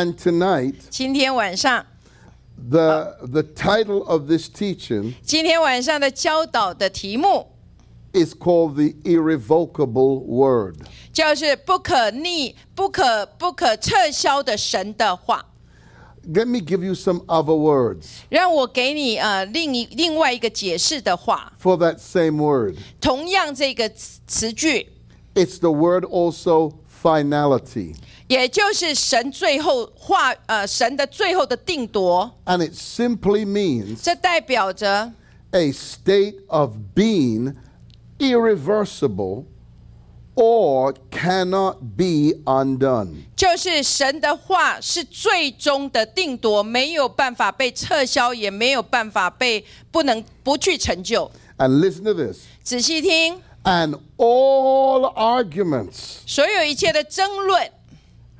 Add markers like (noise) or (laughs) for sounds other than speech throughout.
And tonight, 今天晚上， the, the title of this teaching 今天晚上的教导的题目 is called the irrevocable word. 就是不可逆、不可不可撤销的神的话。 Let me give you some other words 让我给你呃另一另外一个解释的话， for that same word. 同样这个词词句， It's the word also finality. 也就是神最后话呃神的最后的定夺，And it simply means 这代表着 a state of being irreversible or cannot be undone. 就是神的话是最终的定夺，没有办法被撤销，也没有办法被不能不去成就。And listen to this. 仔细听，And all arguments 所有一切的争论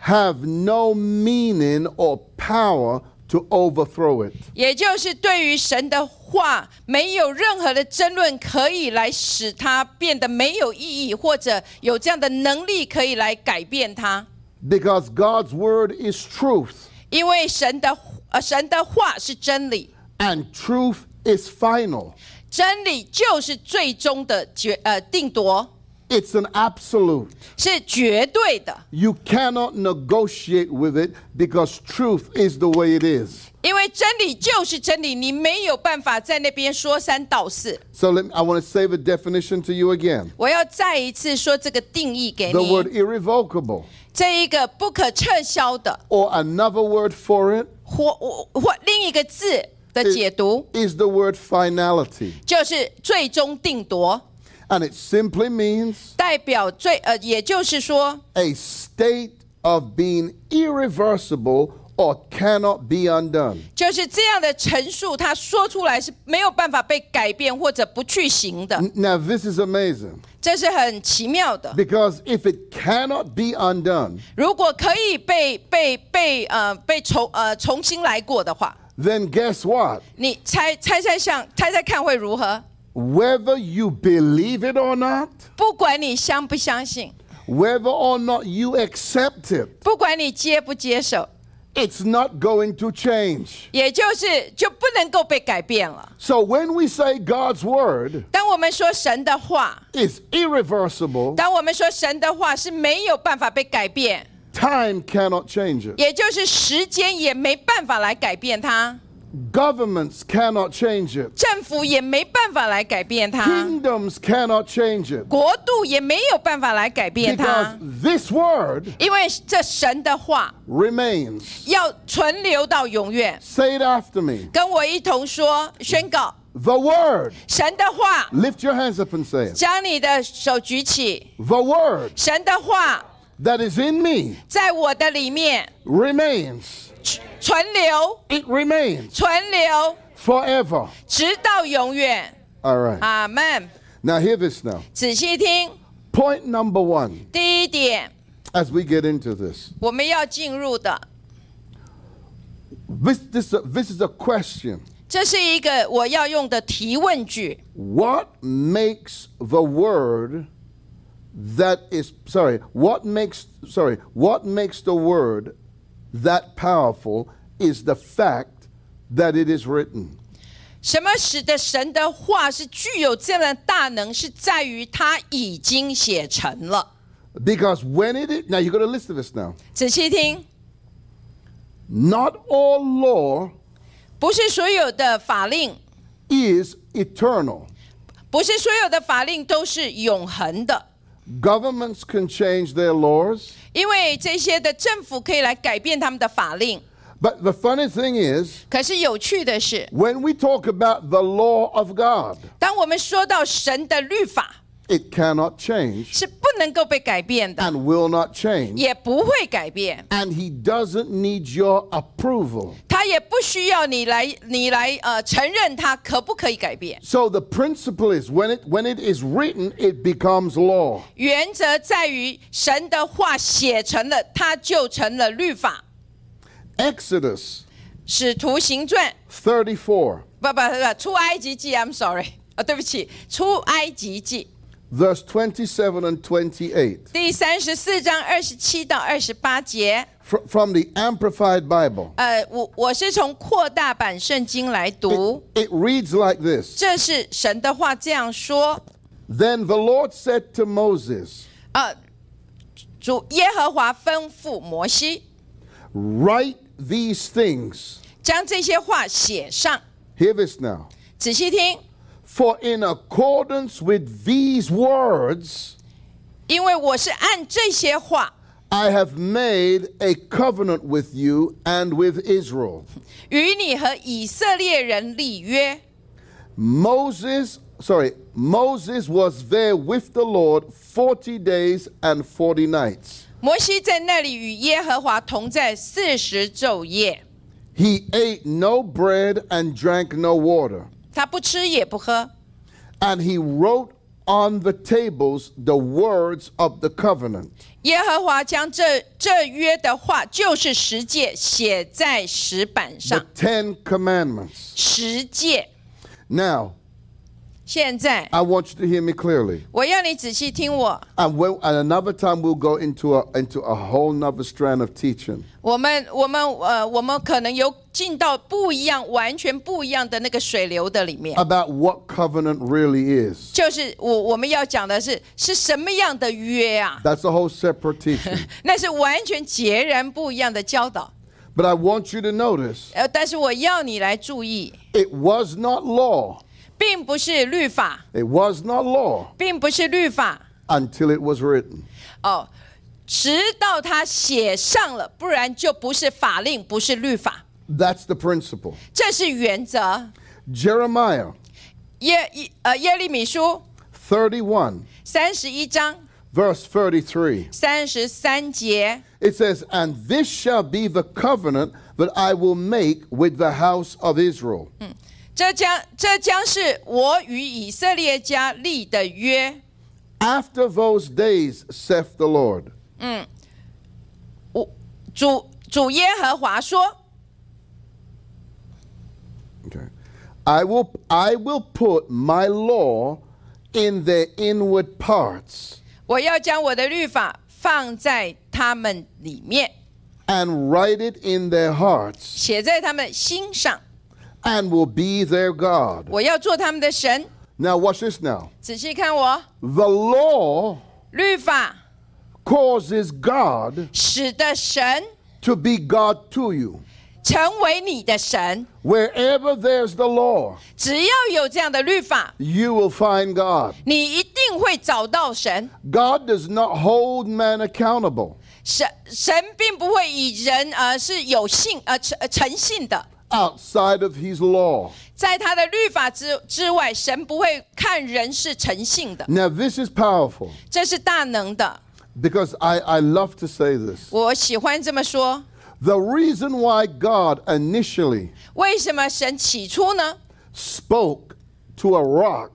have no meaning or power to overthrow it. 也就是对于神的话，没有任何的争论可以来使它变得没有意义，或者有这样的能力可以来改变它。 Because God's word is truth, 因为神的呃神的话是真理， and truth is final. 真理就是最终的决呃定夺， It's an absolute. 是绝对的。 You cannot negotiate with it because truth is the way it is. 因为真理就是真理，你没有办法在那边说三道四。 So let me, I want to say the definition to you again. 我要再一次说这个定义给 The word 你， irrevocable, 这一个不可撤销的， or another word for it, 或或或另一个字的解读， is the word finality. 就是最终定夺， And it simply means 代表最呃，也就是说， a state of being irreversible or cannot be undone. 就是这样的陈述，他说出来是没有办法被改变或者不去行的， Now, this is amazing 这是很奇妙的。 because if it cannot be undone, 如果可以被被被呃被重呃重新来过的话， then guess what? 你猜猜猜想猜猜看会如何？ Whether you believe it or not, 不管你相不相信， whether or not you accept it, 不管你接不接受， it's not going to change. 也就是就不能够被改变了。 So when we say God's word 当我们说神的话， is irreversible, 当我们说神的话是没有办法被改变， time cannot change it. 也就是时间也没办法来改变它， Governments cannot change it. 政府也没办法来改变它， Kingdoms cannot change it. 国度也没有办法来改变 Because 它， this word 因为这神的话 remains. 要存留到永远。 Say it after me. 跟我一同说宣告， The word. 神的话， Lift your hands up and say it. 将你的手举起， The word 神的话 that is in me 在我的里面 remains. 存留， It remains 存留， forever. 直到永远。 All right. 阿门。 Now hear this now. 仔细听， Point number one 第一点， as we get into this. 我们要进入的， This, this, this is a question. 这是一个我要用的提问句。 What makes the word that is sorry, what makes sorry, what makes the word that powerful is the fact that it is written. 什么使得神的话是具有这样的大能？是在于它已经写成了。 Because when it is now you gotta listen to this now. 仔细听， Not all law 不是所有的法令， is eternal. 不是所有的法令都是永恒的， Governments can change their laws. 因为这些的政府可以来改变他们的法令。 But the funny thing is, 可是有趣的是， when we talk about the law of God, 当我们说到神的律法 it cannot change 是不能够被改变的， and will not change. 也不会改变， And he doesn't need your approval. 他也不需要你来你来呃承认他可不可以改变。 So the principle is when it when it is written, it becomes law. 原则在于神的话写成了，它就成了律法。 Exodus 使徒行传 34. 不不不，出埃及记，I'm sorry 啊，对不起，出埃及记 verse 27 and 28. 第三十四章二十七到二十八节。 Fr- from the Amplified Bible. 呃，我我是从扩大版圣经来读， It reads like this 这是神的话这样说。 Then the Lord said to Moses, 呃，主耶和华吩咐摩西， Write these things. 将这些话写上。 Hear this now. 仔细听， For in accordance with these words, 因为我是按这些话 I have made a covenant with you and with Israel. (laughs) 与你和以色列人立约。 Moses, sorry, Moses was there with the Lord 40 days and 40 nights. 摩西在那里与耶和华同在四十昼夜， He ate no bread and drank no water. 他不吃也不喝， And he wrote on the tables the words of the covenant. 耶和华将这这约的话，就是十诫，写在石板 The 上。 Ten Commandments. (laughs) 十诫。 Now, 现在 I want you to hear me clearly. 我要你仔细听我。 And, we'll, and another time we'll go into a, into a whole nother strand of teaching. 我们我们呃，我们可能有进到不一样、完全不一样的那个水流的里面。 about what covenant really is. 就是我我们要讲的是是什么样的约啊？ That's a whole separate teaching. (laughs) 那是完全截然不一样的教导。 but I want you to notice 呃，但是我要你来注意， it was not law. 并不是律法， It was not law 并不是律法 until it was written. 哦，直到他写上了，不然就不是法令，不是律法， That's the principle. 这是原则。 Jeremiah 耶一呃耶利米书31, 三十一章 verse 33. 三十三节。 It says, And this shall be the covenant that I will make with the house of Israel. 这将这将是我与以色列家立的约。 After those days, saith the Lord. 我主主耶和华说 Okay. I will I will put my law in their inward parts,：“ 我要将我的律法放在他们里面， and write it in their hearts, 写在他们心上。 and will be their God. 我要做他们的神。 Now watch this now. ”仔细看我， The law 律法 causes God 使得神 to be God to you. 成为你的神。 Wherever there's the law, 只要有这样的律法， you will find God. 你一定会找到神。 God does not hold man accountable 神神并不会以人呃是有信呃诚呃诚信的， outside of his law. 在他的律法之之外，神不会看人是诚信的， Now this is powerful 这是大能的。 because I, I love to say this. 我喜欢这么说。 The reason why God initially 为什么神起初呢？ spoke to a rock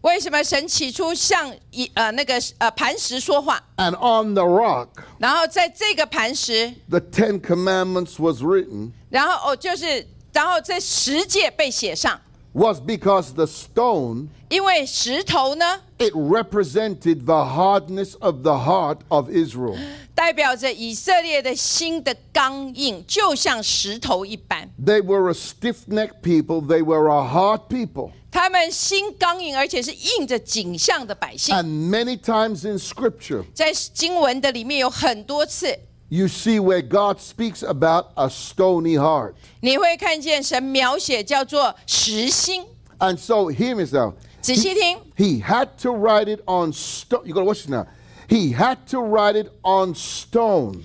为什么神起初向一呃那个呃磐石说话， and on the rock 然后在这个磐石， the Ten Commandments was written 然后哦就是， 然后这十诫被写上，was because the stone 因为石头呢 it represented the hardness of the heart of Israel. 代表着以色列的心的刚硬，就像石头一般。They were a stiff-necked people, they were a hard people. 他们心刚硬，而且是硬着颈项的百姓。And many times in scripture 在经文的里面有很多次，you see where God speaks about a stony heart. 你会看见神描写叫做石心。And so hear me now. 仔细听。He, he had to write it on stone. You got to watch this now. He had to write it on stone.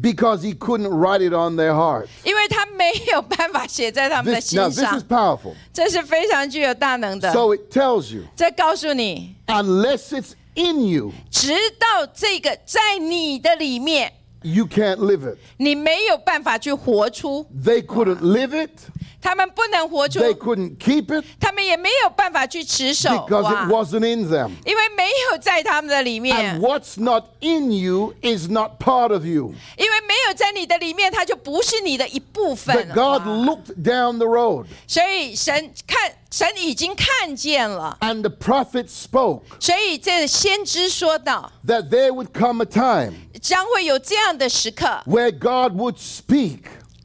Because he couldn't write it on their heart. This, now, this is powerful. So it tells you, unless it's in you, 直到这个在你的里面， you can't live it. 你没有办法去活出， They couldn't live it. 他们不能活出， They couldn't keep it 他们也没有办法去持守， because 哇 it wasn't in them. 因为没有在他们的里面 And，what's not in you is not part of you. 因为没有在你的里面，它就不是你的一部分 But God 哇 looked down the road 所以神看 神已经看见了， And the prophet spoke 所以这先知说到， that there would come a time 将会有这样的时刻， where God would speak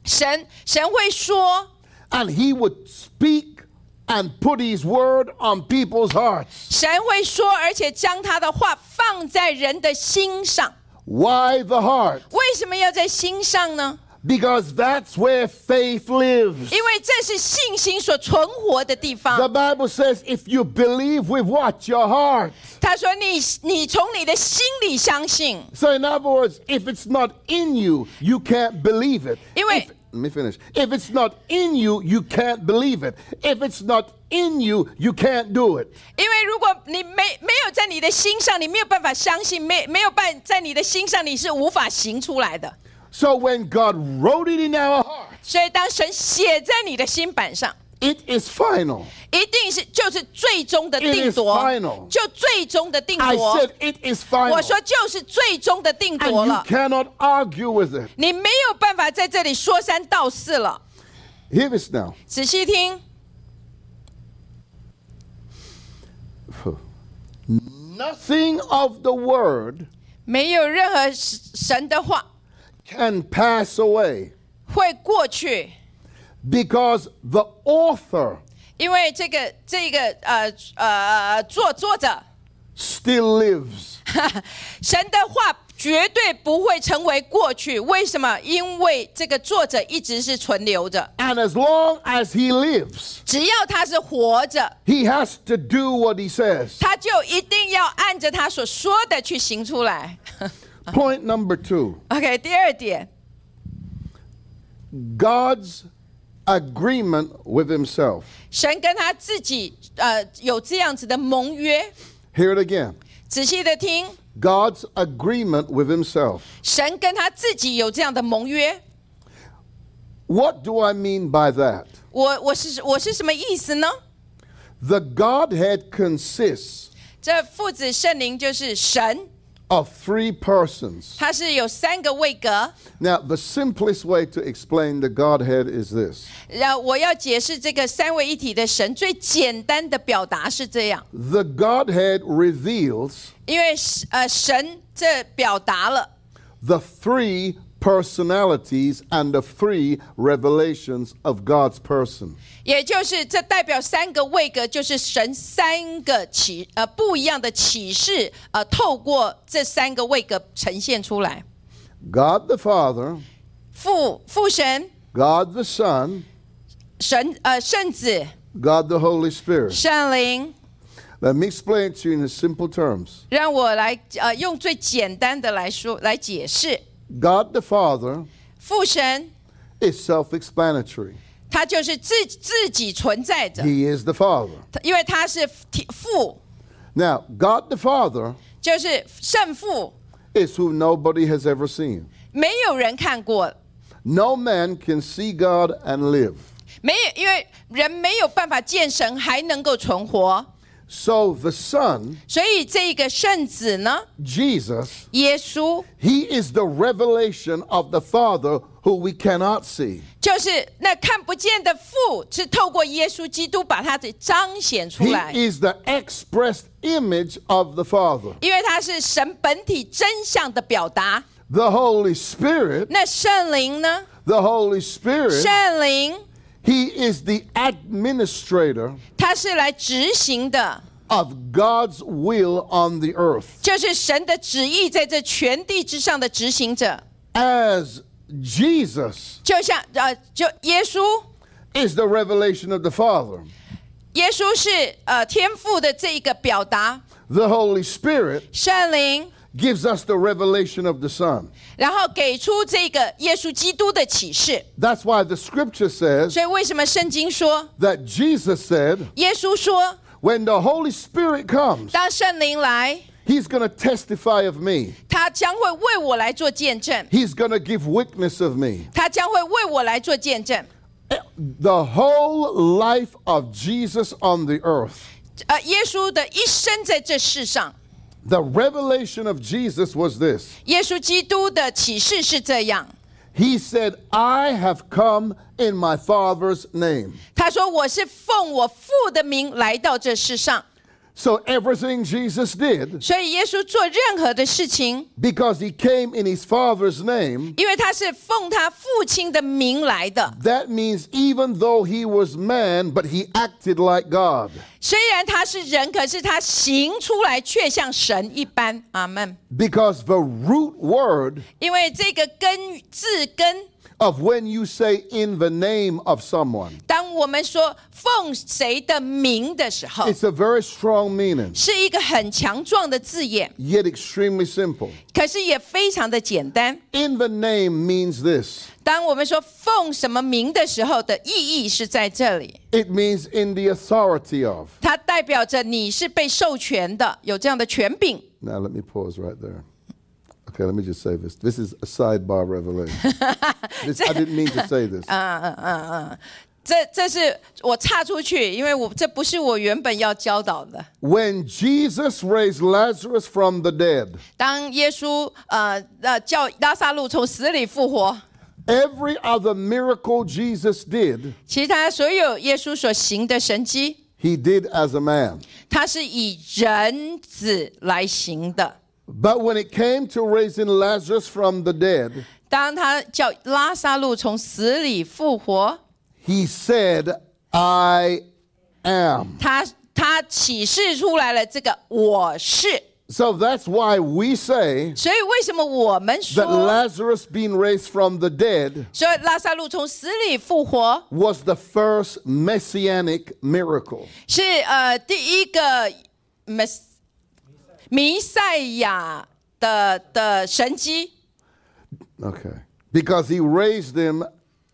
神神会说， and he would speak and put his word on people's hearts. 神会说，而且将他的话放在人的心上。 Why the heart? 为什么要在心上呢？ Because that's where faith lives. 因为这是信心所存活的地 The 方。 Bible says if you believe with what? Your heart. 他说你：“你从你的心里相信， So, in other words, if it's not in you, you can't believe it. 因为- If- let me finish. If it's not in you, you can't believe it. If it's not in you, you can't do it. 因为如果你没没有在你的心上，你没有办法相信，没没有办在你的心上，你是无法行出来的。So, when God wrote it in our hearts, 所以，当神写在你的心板上，it is final. 一定是就是最终的 It 定 is 夺 final.，就最终的定 I 夺。 said it is final. 我说就是最终的定 And 夺 you 了， cannot argue with it. 你没有办法在这里说三道四了。 Hear this now. 仔细听， Nothing of the word 没有任何神的话 can pass away 会过去， because the author 因为这个这个呃呃作作者， still lives. (laughs) 神的话绝对不会成为过去。为什么？因为这个作者一直是存留着， And as long as he lives, 只要他是活着， he has to do what he says. 他就一定要按着他所说的去行出来。 Point number two (laughs) ，OK，第二点， God's agreement with himself. 神跟他自己呃有这样子的盟约。 Hear it again. 仔细的听， God's agreement with himself. 神跟他自己有这样的盟约。 What do I mean by that? 我我是我是什么意思呢？ The Godhead consists 这父子圣灵就是神， of three persons. 它是有三个位格。 Now, the simplest way to explain the Godhead is this 然后我要解释这个三位一体的神，最简单的表达是这样， the Godhead reveals 因为呃神这表达了 the three personalities and the three revelations of God's person. 也就是这代表三个位格，就是神三个启呃不一样的启示，呃透过这三个位格呈现出来。 God the Father, 父父神、 God the Son, 神呃圣子、 God the Holy Spirit. 圣灵。 Let me explain to you in simple terms. 让我来呃用最简单的来说来解释， God the Father 父神 is self explanatory. 他就是自自己存在着，He is the Father. 因为他是父，Now, God the Father 就是圣父，is who nobody has ever seen. 没有人看过，No man can see God and live. 没有，因为人没有办法见神还能够存活，So the Son, 所以这个圣子呢， Jesus, 耶稣 he is the revelation of the Father who we cannot see. 就是那看不见的父，是透过耶稣基督把他的彰显出 He 来， is the expressed image of the Father. 因为他是神本体真相的表达。 The Holy Spirit, 那圣灵呢？ the Holy Spirit, 圣灵 he is the administrator 他是来执行的， of God's will on the earth. 就是神的旨意在这全地之上的执行者。 As Jesus 就像呃，就耶稣， is the revelation of the Father, 耶稣是呃天父的这一个表达， the Holy Spirit 圣灵， gives us the revelation of the Son. 然后给出这个耶稣基督的启示。 That's why the scripture says 所以为什么圣经说， that Jesus said, 耶稣说， when the Holy Spirit comes, 当圣灵来， he's going to testify of me. 他将会为我来做见证， He's going to give witness of me. 他将会为我来做见证。 The whole life of Jesus on the earth, 呃，耶稣的一生在这世上， the revelation of Jesus was this 耶稣基督的启示是这样。 He said, I have come in my Father's name. 他说：“我是奉我父的名来到这世上。 So everything Jesus did, ”所以耶稣做任何的事情， because he came in his Father's name, 因为他是奉他父亲的名来的。 that means even though he was man, but he acted like God. 虽然他是人，可是他行出来却像神一般。阿门。 Because the root word 因为这个根字根， of when you say in the name of someone, 当我们说奉谁的名的时候， it's a very strong meaning, 是一个很强壮的字眼， yet extremely simple. 可是也非常的简单。 In the name means this 当我们说奉什么名的时候的意义是在这里， it means in the authority of. 它代表着你是被授权的，有这样的权柄。 Now, let me pause right there. Okay, let me just say this. This is a sidebar revelation. (laughs) this, I didn't mean to say this. 这这是我岔出去，因为我这不是我原本要教导的。 When Jesus raised Lazarus from the dead, 当耶稣呃呃叫拉萨路从死里复活， every other miracle Jesus did, 其他所有耶稣所行的神迹， he did as a man. 他是以人子来行的。 But when it came to raising Lazarus from the dead, 当他叫拉萨路从死里复活， he said, I am. 他他启示出来了这个我是。 So that's why we say 所以为什么我们 that 说 Lazarus being raised from the dead 说拉萨路从死里复活 was the first messianic miracle? 是呃第一个弥 弥赛亚的的神迹？ Okay. Because he raised him,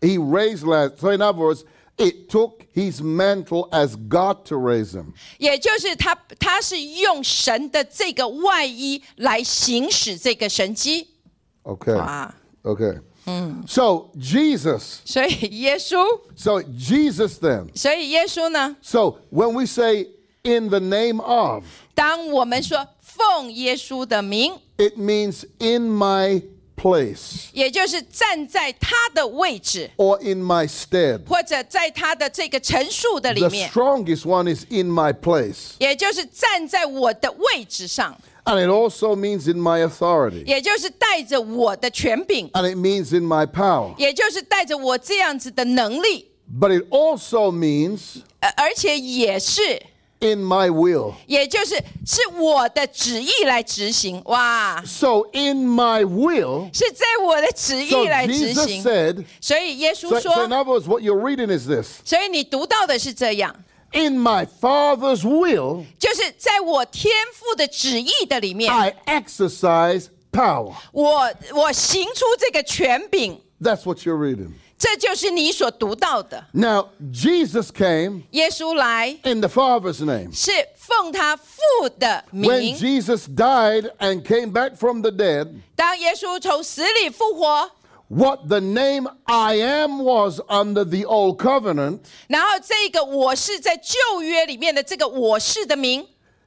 he raised Lazarus. So, in other words, it took his mantle as God to raise him. 也就是他他是用神的这个外衣来行使这个神迹 Okay. 啊， Okay. So, Jesus, 所以耶稣， so Jesus then, 所以耶稣呢？ so when we say in the name of, 当我们说奉耶稣的名， it means in my place 也就是站在他的位置， or in my stead. 或者在他的这个陈述的里 The 面， strongest one is in my place. 也就是站在我的位置上， And it also means in my authority. 也就是带着我的权柄， And it means in my power. 也就是带着我这样子的能力， But it also means 呃而且也是， in my will. 也就是是我的旨意来执行。哇， So in my will, 是在我的旨 so 意来执 Jesus 行。 said, 所以耶稣 so, 说 so in other words, what you're reading is this 所以你读到的是这样， In my Father's will, 就是在我天父的旨意的里面， I exercise power. 我我行出这个权柄， That's what you're reading. 这就是你所读到的。 Now, Jesus came 耶稣来 in the Father's name. 是奉他父的 When 名。 Jesus died and came back from the dead, 当耶稣从死里复活， what the name I am was under the old covenant, 然后这个我是在旧约里面的这个我是的名，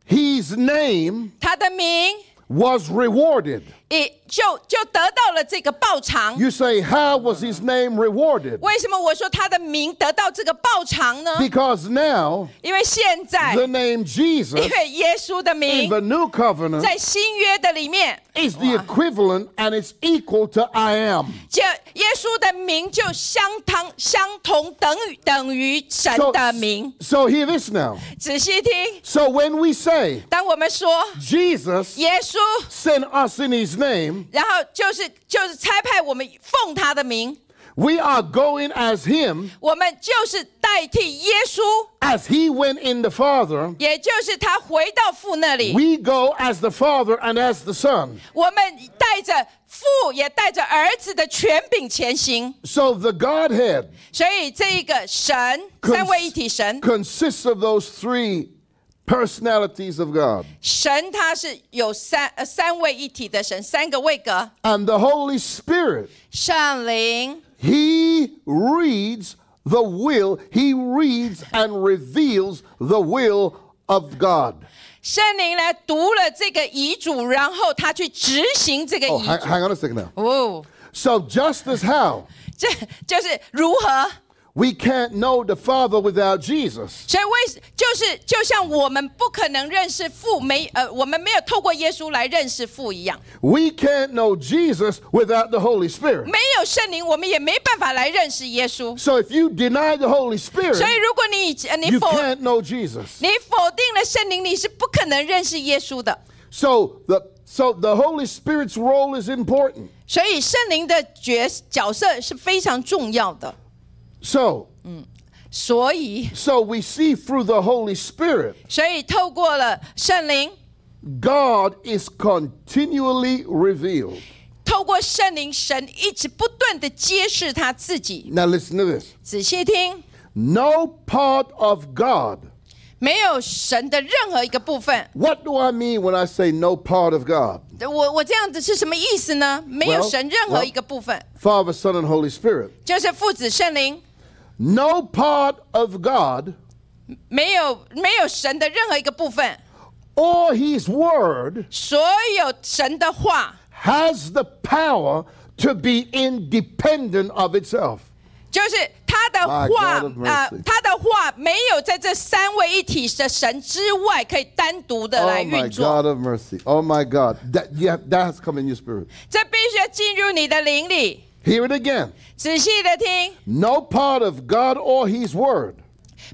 his name 他的名 was rewarded. 也就就得到了这个报偿。 You say, how was his name rewarded? 为什么我说他的名得到这个报偿呢？ Because now 因为现在， the name Jesus 因为耶稣的 in 名 the new covenant 在新约的里面， is the equivalent and it's equal to I am. 就耶稣的名就相当相同等于等于神 So, 的名。 so hear this now. 仔细听， So when we say 当我们说 Jesus 耶稣， sent us in his name, 然后就是就是差派我们奉他的名， we are going as him 我们就是代替耶稣， as he went in the Father. 也就是他回到父那里， We go as the Father and as the Son. 我们带着父也带着儿子的权柄前行。 So the Godhead 所以这一个神 Cons- 三位一体神， consists of those three personalities of God. 神他是有三呃三位一体的神，三个位格， And the Holy Spirit 圣灵。 He reads the will, he reads and reveals the will of God. 圣灵来读了这个遗嘱，然后他去执行这个 Oh, 遗 hang, 嘱。 hang on a second now. 哦， So, just as how (laughs) 这就是如何。 we can't know the Father without Jesus, 所以为就是就像我们不可能认识父，没呃，我们没有透过耶稣来认识父一样， we can't know Jesus without the Holy Spirit. 没有圣灵，我们也没办法来认识耶稣。 So, if you deny the Holy 所以 Spirit, 如果你呃你 you 否 can't know Jesus. 你否定了圣灵，你是不可能认识耶稣的。 So, the, so the Holy Spirit's role is important. 所以圣灵的角角色是非常重要的。 So, 所以， so we see through the Holy Spirit, 所以透过了圣灵， God is continually revealed. 透过圣灵，神一直不断的揭示他自己。 Now, listen to this 仔细听， no part of God. 没有神的任何一个部分。 What do I mean when I say no part of God? 我我这样子是什么意思呢？没有 Well, 神任何一个部分 Father, Son, and Holy Spirit. 就是父子圣灵， No part of God 没有没有神的任何一个部分。 or His Word 所有神的话， has the power to be independent of itself. 就是他的 My 话 God of 啊、 mercy 他的话没有在这三位一体的神之外可以单独的来 Oh my 运作 God，of mercy. Oh my God. That, you have, that has come in your spirit. 这必须要进入你的灵里。 Hear it again. 仔细的听， No part of God or His Word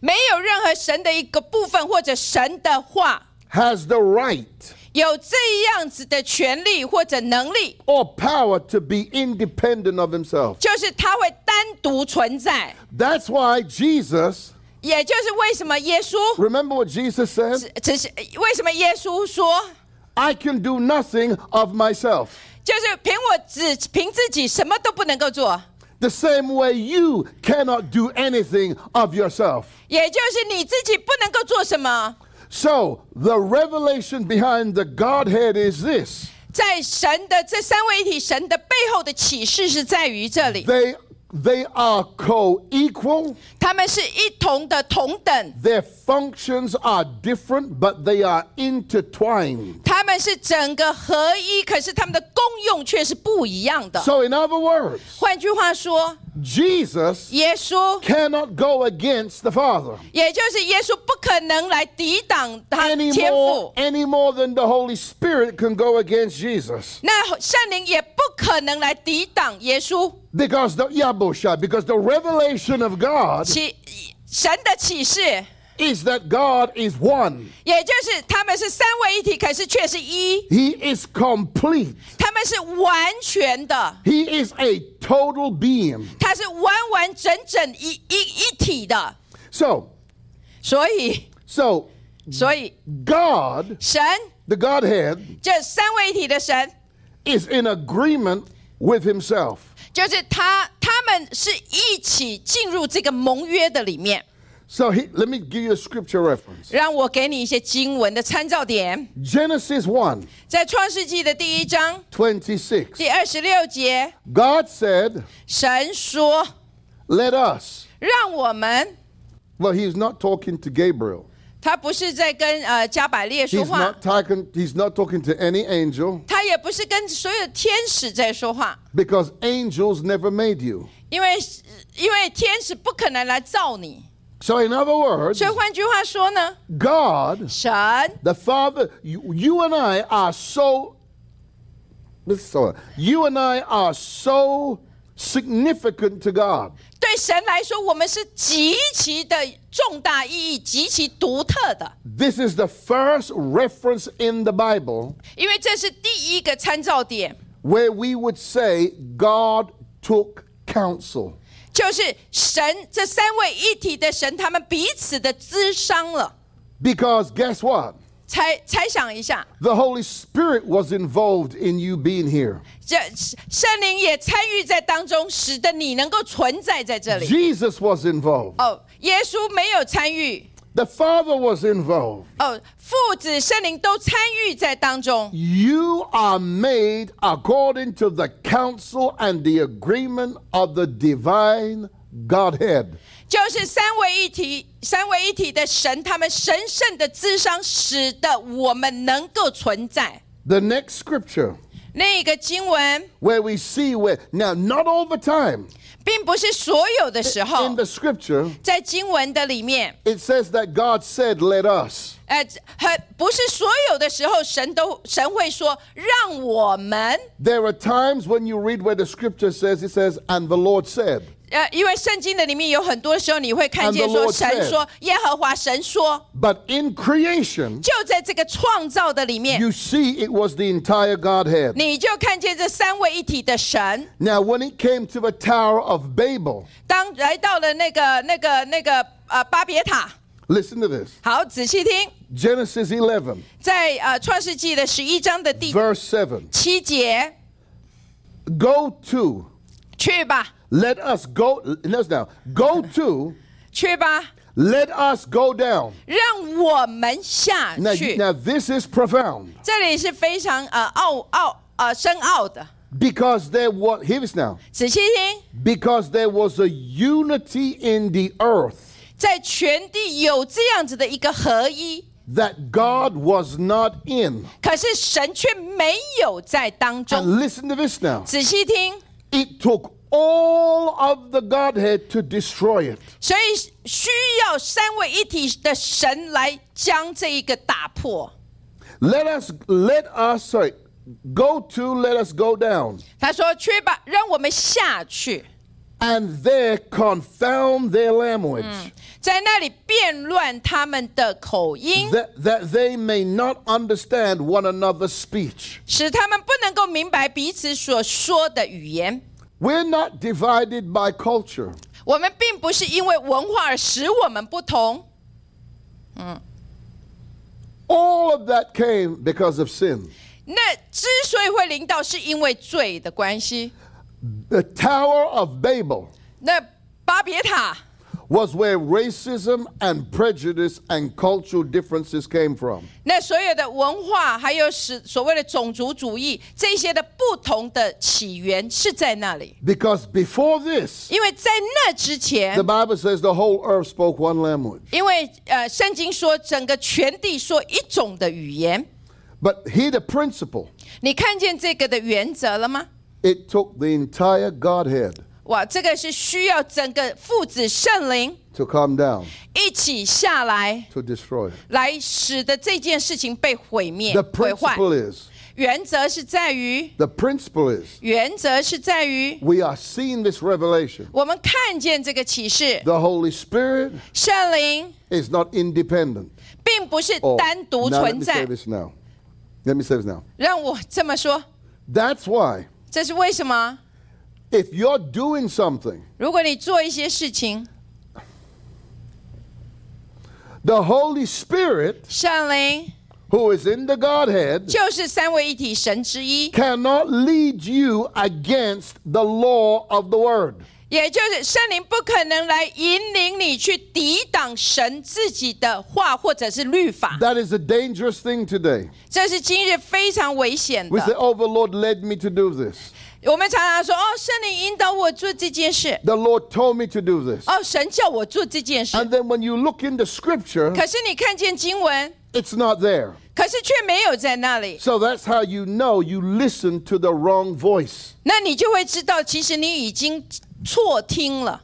没有任何神的一个部分或者神的话 has the right 有这样子的权利或者能力， or power to be independent of Himself. 就是它会单独存在。 That's why Jesus, 也就是为什么耶稣， remember what Jesus said? 只是为什么耶稣说， I can do nothing of myself. 就是凭我只凭自己什么都不能够做，The same way you cannot do anything of yourself. 也就是你自己不能够做什么。So, the revelation behind the Godhead is this 在神的这三位一体，神的背后的启示是在于这里，they, they are co equal, 他们是一同的同等， their functions are different, but they are intertwined. 他们是整个合一，可是他们的功用却是不一样的。 So, in other words, 换句话说， Jesus 耶稣， cannot go against the Father 也就是耶稣，不可能来抵挡他 any 天 more, 父。 any more than the Holy Spirit can go against Jesus. 那圣灵也不可能来抵挡耶稣。 Because the Yabosha, because the revelation of God 启神的启示， is that God is one. 也就是他们是三位一体，可是却是一， He is complete. 他们是完全的， He is a total being. 他是完完整整一一一体的。 So, 所以， so 所以 God, 神 the Godhead, 这三位一体的神， is in agreement with himself. 就是他，他们是一起进入这个盟约的里面。 So he, let me give you a scripture reference. 让我给你一些经文的参照点， Genesis 1, 在创世纪的第一章 26. 第二十六节， God said, 神说 Let us. 让我们。 Well, he's not talking to Gabriel. 他不是在跟呃加百列说 He's 话 not, talking, he's not talking to any angel 他也不是跟所有的天使在说话， because angels never made you. 因为因为天使不可能来造你。 So, in other words, 所以换句话说呢， God, 神 the Father, you, you and I are so. This is so. You and I are so significant to God. 对神来说，我们是极其的重大意义、极其独特的， This is the first reference in the Bible 因为这是第一个参照点， where we would say God took counsel. 就是神这三位一体的神，他们彼此的滋伤了。Because guess what? 猜猜想一下，The Holy Spirit was involved in you being here. 这圣灵也参与在当中，使得你能够存在在这里。Jesus was involved. 哦，耶稣没有参与，The Father was involved. 哦，父子圣灵都参与在当中。 You are made according to the counsel and the agreement of the divine Godhead. 就是三位一体、三位一体的神，他们神圣的智商，使得我们能够存在。 The next scripture, 那个经文 where we see where now not all the time 并不是所有的时候 in the scripture 在经文的里面， it says that God said let us 呃，很不是所有的时候神都神会说让我们， there are times when you read where the scripture says it says and the Lord said 呃，因为圣经的里面有很多时候你会看见 And the 说 Lord 神 said 说耶和华神说， but in creation 就在这个创造的里面， you see it was the entire Godhead 你就看见这三位一体的神。 now when it came to the Tower of Babel 当来到了那个那个那个呃巴别塔， listen to this 好，仔细听， Genesis 11在呃创世纪的十一章的第 verse 7七节， go to 去吧， let us go notice now go to (laughs) 去吧， let us go down 让我们下 now, 去。 now this is profound 这里是非常呃奥奥呃深奥的， because there was hear this now 仔细听， because there was a unity in the earth 在全地有这样子的一个合一， that God was not in 可是神却没有在当中。 and listen to this now 仔细听， it took all of the Godhead to destroy it 所以需要三位一体的神来将这一个打破。 let us let us sorry go to let us go down 他说：“去吧，让我们下去， and there confound their language 在那里变乱他们的口音， that, that they may not understand one another's speech 使他们不能够明白彼此所说的语言。 We're not divided by culture 我们并不是因为文化而使我们不同，嗯 all of that came because of sin 那之所以会临到，是因为罪的关系。the Tower of Babel 那巴别塔 was where racism and prejudice and cultural differences came from. 那所有的文化，还有使所谓的种族主义这些的不同的起源是在那里。 Because before this, 因为在那之前 the，Bible says the whole earth spoke one language. 因为呃，圣经说整个全地说一种的语言。 But here, the principle 你看见这个的原则了吗？ it took the entire Godhead 哇，这个是需要整个父子圣灵 to come down 一起下来， to destroy it. 来使得这件事情被毁灭 The、毁坏。 principle is, 原则是在于， the principle is, 原则是在于， we are seeing this revelation. 我们看见这个启示， The Holy Spirit 圣灵 is not independent. 并不是 Oh, 单独 now let 存 me 在 say。this now. Let me say this now. 让我这么说， That's why 这是为什么？ if you're doing something, 如果你做一些事情， the Holy Spirit, 圣灵 who is in the Godhead, 就是三位一体神之一， cannot lead you against the law of the Word. 也就是圣灵不可能来引领你去抵挡神自己的话或者是律法， That is a dangerous thing today. 这是今日非常危险 We say, 的。 Oh, the Lord led me to do this. 我们常常说：“哦，圣灵引导我做这件事， The Lord told me to do this. 哦，神叫我做这件事。 And then when you look into Scripture, ”可是你看见经文， it's not there. 可是却没有在那里， So that's how you know you listen to the wrong voice. 那你就会知道，其实你已经错听了，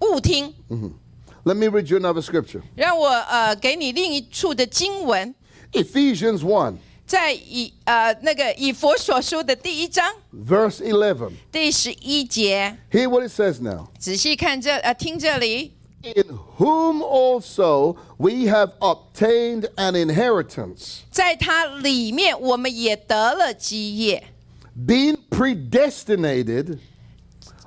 误听。 Let me read you another scripture 让我呃给你另一处的经文， Ephesians 1, 在以呃那个以佛所书的第一章 verse 11. 第十一节， Hear what it says now. 仔细看这呃听这里， In whom also we have obtained an inheritance, 在它里面我们也得了基业， being predestinated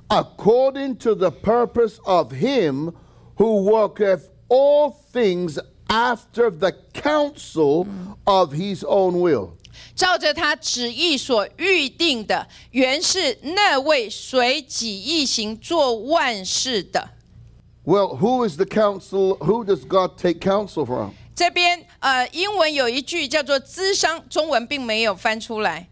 according to the purpose of him who worketh all things after the counsel of his own will. 照着他旨意所预定的，原是那位随己意行做万事的。 Well, who is the counsel? Who does God take counsel from? 这边呃，英文有一句叫做“咨商”，中文并没有翻出来。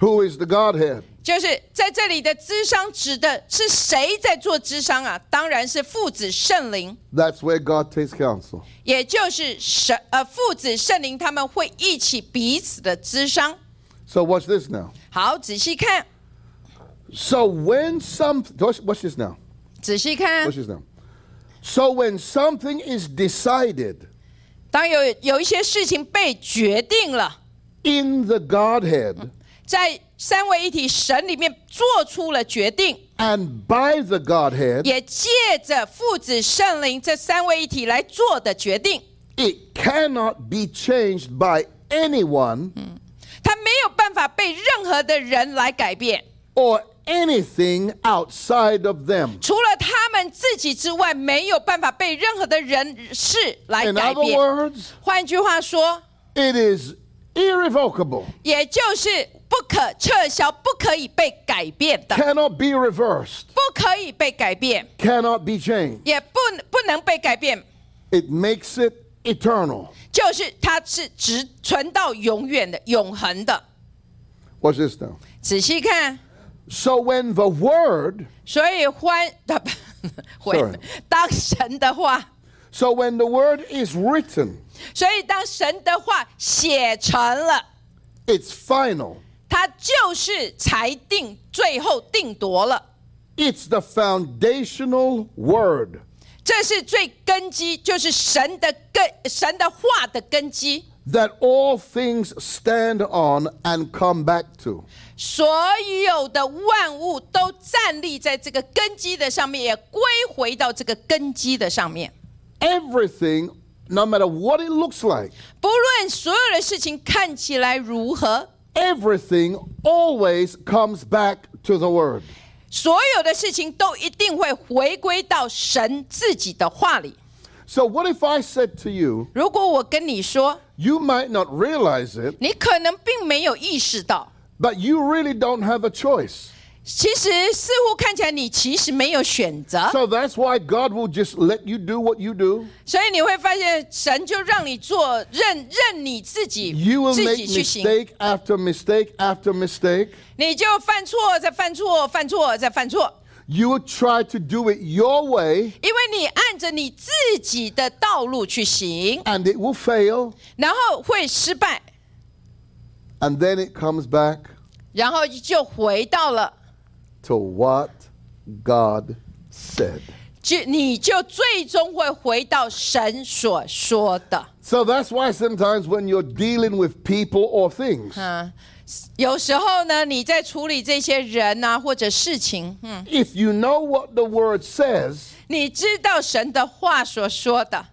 Who is the Godhead? 就是在这里的智商指的是谁在做智商啊？当然是父子圣灵，That's where God takes counsel. 也就是神呃父子圣灵他们会一起彼此的智商。So watch this now. 好，仔细看，So when some watch, watch this now. 仔细看 Watch，this now. So when something is decided 当有有一些事情被决定了，in the Godhead 在三位一体神里面做出了决定， and by the Godhead, 也借着父子圣灵这三位一体来做的决定， it cannot be changed by anyone 他没有办法被任何的人来改变， or anything outside of them. 除了他们自己之外，没有办法被任何的人事来 In 改 other 变。 words, 换句话说， it is irrevocable, 也就是 不可撤销、不可以被改变的， cannot be reversed, 不可以被改变， cannot be changed. 也不不能被改变， It makes it eternal. 就是它是只存到永远的、永恒的。 Watch this now. 仔细看， So when the Word, 所以欢啊不会 Sorry 当神的话， so (laughs) when the Word is written, 所以当神的话写成了， it's final. 它就是裁定，最后定夺了。It's the foundational Word. 这是最根基，就是神的根，神的话的根基。that all things stand on and come back to. 所有的万物都站立在这个根基的上面，也归回到这个根基的上面。Everything, no matter what it looks like, 不论所有的事情看起来如何，everything always comes back to the Word. 所有的事情都一定会回归到神自己的话里。 So, what if I said to you, 如果我跟你说， you might not realize it, 你可能并没有意识到， but you really don't have a choice? 其实似乎看起来你其实没有选择， So, that's why God will just let you do what you do. 所以你会发现神就让你做，任任你自己 You will 自 make 己去行。 mistake after mistake after mistake. 你就犯错，再犯错，犯错，再犯错， You will try to do it your way, 因为你按着你自己的道路去行， and it will fail, 然后会失败， and then it comes back 然后就回到了， to what God said. 就你就最终会回到神所说的。 So that's why sometimes when you're dealing with people or things, 嗯，有时候呢，你在处理这些人啊或者事情，嗯， if you know what the word says, 你知道神的话所说的，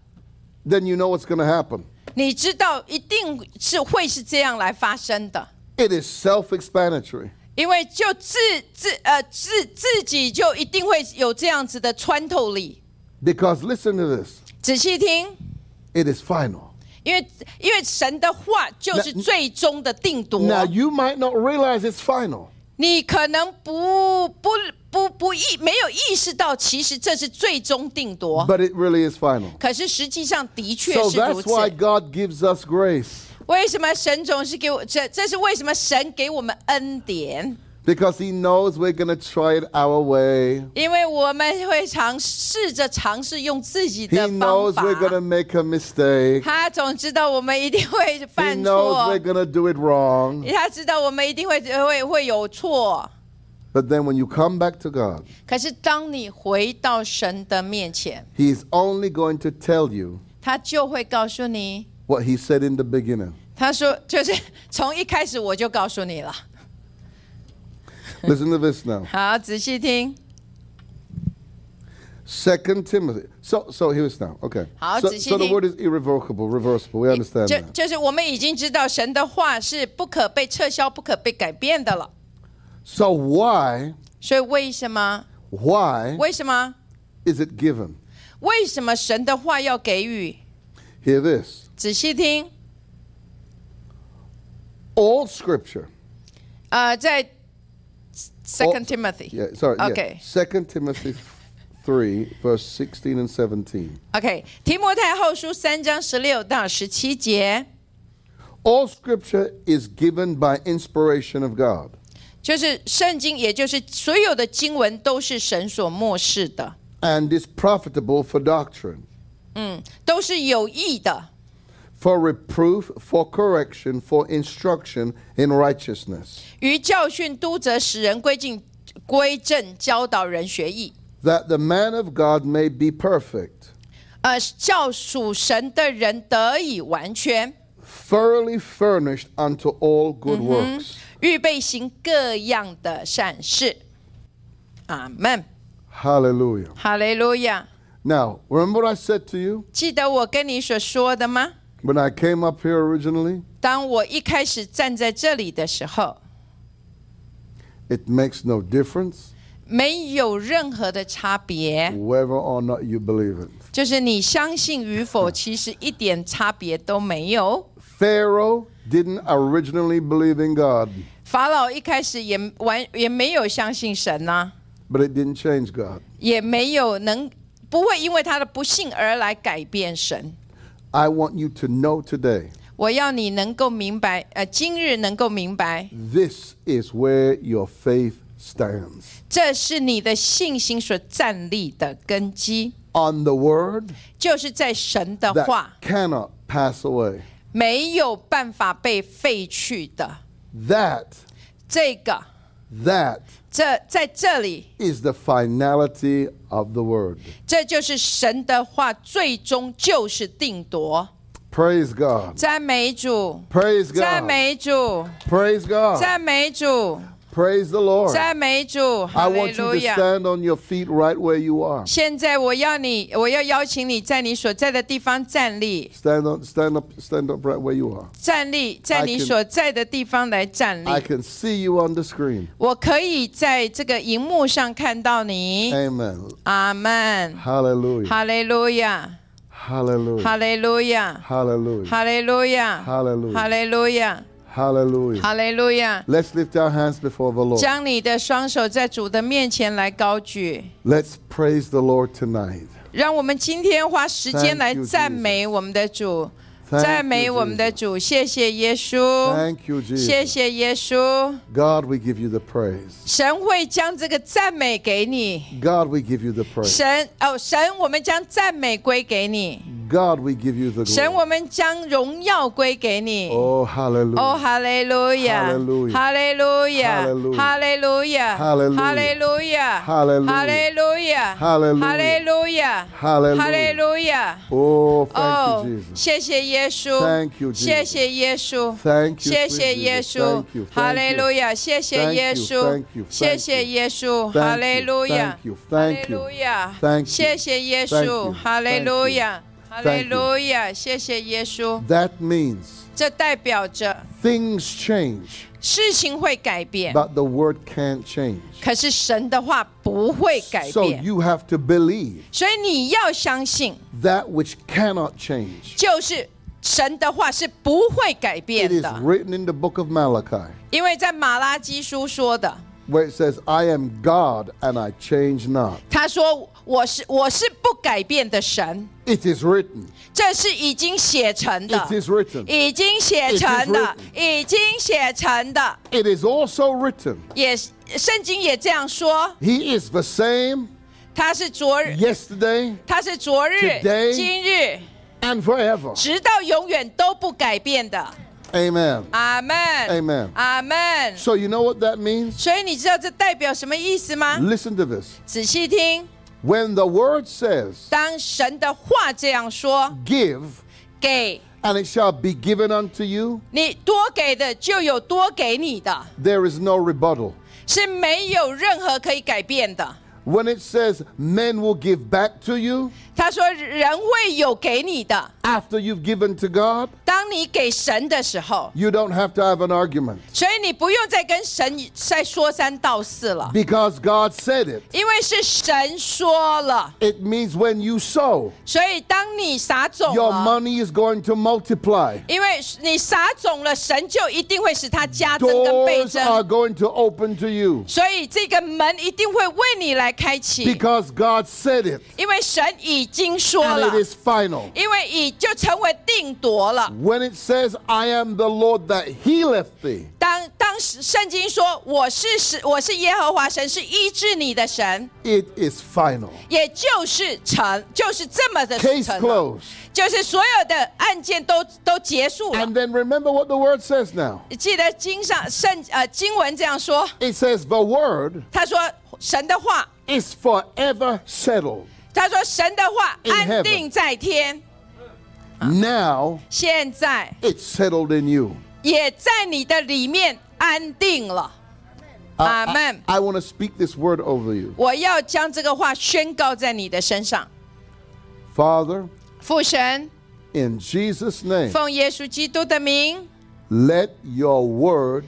then you know what's going to happen. 你知道一定是会是这样来发生的。 It is self-explanatory. 因为就自自呃自自己就一定会有这样子的穿透力。Because listen to this. 仔细听，It is final. 因为因为神的话就是最终的定夺。Now you might not realize it's final. 你可能不不不不意没有意识到，其实这是最终定夺。But it really is final. 可是实际上的确 So 是 that's。why God gives us grace. 为什么神总是给我这？这是为什么神给我们恩典？ Because He knows we're going to try it our way. 因为我们会尝试着尝试用自己 He 的方 knows 法。 we're going to make a mistake. 他总知道我们一定会 He 犯 knows 错 we're，going to do it wrong. 他知道我们一定会会会有错。 But then when you come back to God, 可是当你回到神的面前， He's only going to tell you 他就会告诉你， what He said in the beginning. 他说就是从一开始我就告诉你了。 Listen to this now. 好，仔细听。 Second Timothy. So, so here's now. Okay. 好， So, 仔细 so the 听。 word is irrevocable, reversible. We understand 就 that. 就是我们已经知道神的话是不可被撤销、不可被改变的了。 So why, 所以为什么？ why 为什么？ is it given? 为什么神的话要给予？ Hear this. 仔细听。 All Scripture. 呃，在 Second All- Timothy。 Yeah, sorry. yeah. Okay. Second Timothy three, verse sixteen and seventeen. OK，提摩太后书三章十六到十七节， All Scripture is given by inspiration of God 就是圣经，也就是所有的经文都是神所漠视的， and is profitable for doctrine, 嗯，都是有益的， for reproof, for correction, for instruction in righteousness, 于教训、督责，使人归进、归正，教导人学艺。 that the man of God may be perfect, 呃，叫属神的人得以完全， thoroughly furnished unto all good works. 预备行各样的善事。阿门， Hallelujah. 哈利路亚。 Now, remember what I said to you 记得我跟你所说的吗？ when I came up here originally? 当我一开始站在这里的时候， It makes no difference 没有任何的差别， whether or not you believe it. 就是你相信与否，其实一点差别都没有。 Pharaoh didn't originally believe in God, 法老一开始也完也没有相信神呐、 but it didn't change God. 也没有能不会因为他的不信而来改变神。 I want you to know today 我要你能够明白，呃，今日能够明白， this is where your faith stands 这是你的信心所站立的根基， on the word 就是在神的 that 话， cannot pass away. 没有办法被废去的。 That, 这个， that 这在这里， is the finality of the word. 这就是神的话，最终就是定夺。 Praise God. 赞美主， Praise 赞 God. 美主， Praise God. 赞美主， Praise the Lord. 赞美主，哈 I 利 want you 路 to 亚。stand on your feet right where you are. 现在我要你，我要邀请你在你所在的地方站立，Stand on, stand up, stand up right where you are. 站立在 I 你 can- 所在的地方来站立 I。can see you on the screen. 我可以在这个荧幕上看到你。Amen. 阿门，Hallelujah. 哈利路亚，Hallelujah. 哈利路亚，Hallelujah. 哈利路亚，Hallelujah. 哈利路亚，Hallelujah. 哈利路亚。 Let's lift our hands before the Lord. 将你的双手在主的面前来高举， Let's praise the Lord tonight. 让我们今天花时间 Thank 来 you, 赞美我们的主， Thank 赞美 you, 我们的 Jesus. 主。谢谢耶稣， Thank you, 谢 Jesus. 谢耶稣。 God, we give you the praise. 神会将这个赞美给你， God, we give you the praise. 神哦，神，我们将赞美归给你， God, we give you the 神，我 glory. 们将荣耀归给你。 Oh, hallelujah. 哦，哈利路亚， Hallelujah. 哈利路亚， Hallelujah. 哈利路亚， Hallelujah. 哈利路亚， Hallelujah. 哈利路亚， Hallelujah. 哈利路亚， Hallelujah. 哈利路亚。 Oh, thank 哦 you, Jesus.，谢谢耶稣 Thank you, Jesus. 谢谢耶稣 Thank you, 谢谢 sweet 耶 Jesus. 稣 Thank you, thank，哈利路亚，谢谢 Thank 耶 you, 稣 thank you, 谢谢耶稣， Thank you, 哈利路亚 thank you, 哈 thank 利 you, 路亚 thank you, 谢谢耶 thank 稣， you, 哈利 thank 路 you, 亚，哈 thank 利路亚，谢谢耶稣。 That means 这代表着 things change, 事情会改变， but the word can't change. 可是神的话不会改 So 变， you have to believe 所以你要相信， that which cannot change. 就是神的话是不会改 It 变 is 的， written in the book of Malachi 因为在马拉基书说的。 where it says, I am God and I change not. 他说：“ 我是我是不改变的神， It is written. 这是已经写成的 It，is written. 已经写成的，已经写成的。 It is also written. 也圣经也这样说， He is the same 他是昨日， yesterday 他是昨日 Today，今日， and forever. 直到永远都不改变的。 Amen. 阿门， Amen. 阿门。 So you know what that means? 所以你知道这代表什么意思吗？ Listen to this. 仔细听， When the word says, 当神的话这样说， Give, 给 and it shall be given unto you, 你多给的就有多给你的。 there is no rebuttal. 是没有任何可以改变的。 When it says, Men will give back to you 他说人会有给你的， after you've given to God, 当你给神的时候， you don't have to have an argument 所以你不用再跟神再说三道四了， because God said it. 因为是神说了。 It means when you sow, 所以当你撒种 your 了， money is going to multiply. 因为你撒种了，神就一定会使它加增跟倍 Doors are 增。 going to open to you 所以这个门一定会为你来开启， because God said it 因为神已 经说 and 了 it，is final. 因为已就成为定夺了。 When it says, I am the Lord that healeth thee, 当当 当圣经说我是神，我是耶和华神，是医治你的神， it is final. 也就是成，就是这么的 Case 成了， closed. 就是所有的案件都都结束了 And。then remember what the word says now. 记得经上圣呃经文这样说， It says the word 他(laughs) 说神的话， is forever settled. 他说神的话 In 安定在天， Now 现在 it's settled in you. 也在你的里面安定了。 I- Amen. I, want to speak this word over you. 我要将这个话宣告在你的身上， Father, 父神， in Jesus' name, 奉耶稣基督的名， let your word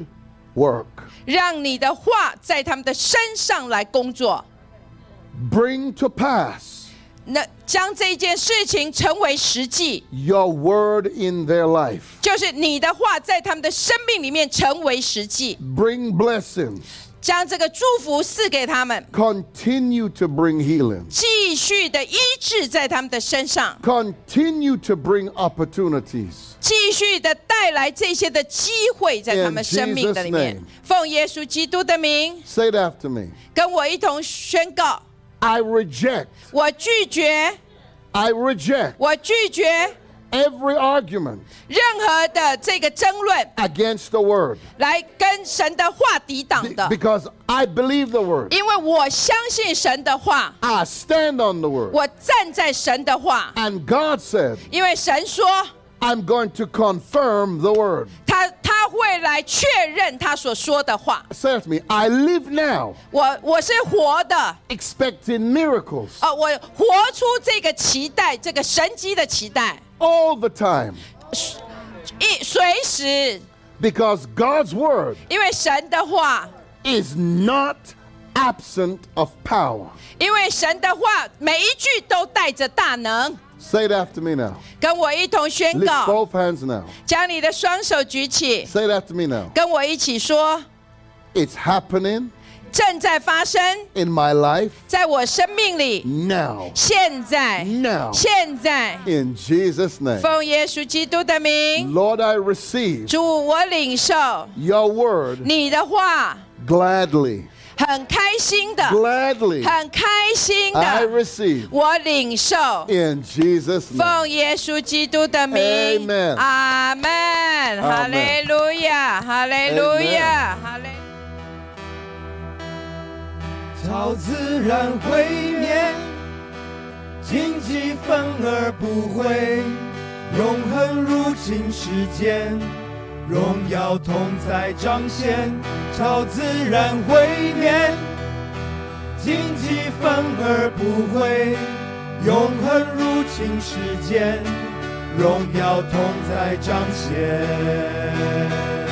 work. 让你的话在他们的身上来工作， Bring to pass 那将这件事情成为实际，your word in their life. 就是你的话在他们的生命里面成为实际，Bring blessings. 将这个祝福赐给他们，Continue to bring healing. 继续的医治在他们的身上，Continue to bring opportunities. 继续的带来这些的机会在他们生命的里面。奉耶稣基督的名，Say it after me. 跟我一同宣告：I reject, 我拒绝， I reject 我拒绝 every argument 任何的这个争论， against the word 来跟神的话抵挡 Be- 的， because I believe the word. 因为我相信神的话， I stand on the word. 我站在神的话， And God said, 因为神说 I'm going to confirm the word. 他他会来确认他所说的话。 Say it to me. I live now 我我是活的， expecting miracles 呃，我活出这个期待，这个神机的期待， all the time 一随时， because God's word 因为神的话， is not absent of power. 因为神的话每一句都带着大能。 Say it after me now. 跟我一同宣 Lift 告， both hands now. 将你的双手举起， Say it after me now. 跟我一起说， It's happening 正在发生 in my life 在我生命里， now. 现在， Now. 现在， In Jesus' name. 奉耶稣基督的名， Lord, I receive 主我领受 your word 你的话， gladly. 很开心的，Gladly. 很开心 I 的，receive. 我领受。in Jesus' name. 奉耶稣基督的名。Amen. 阿门，哈利路亚，哈利路亚，哈利。超自然毁灭，荆棘反而不会，永恒入侵世间，荣耀同在彰显。超自然毁灭，荆棘反而不会，永恒入侵世间，荣耀同在彰显。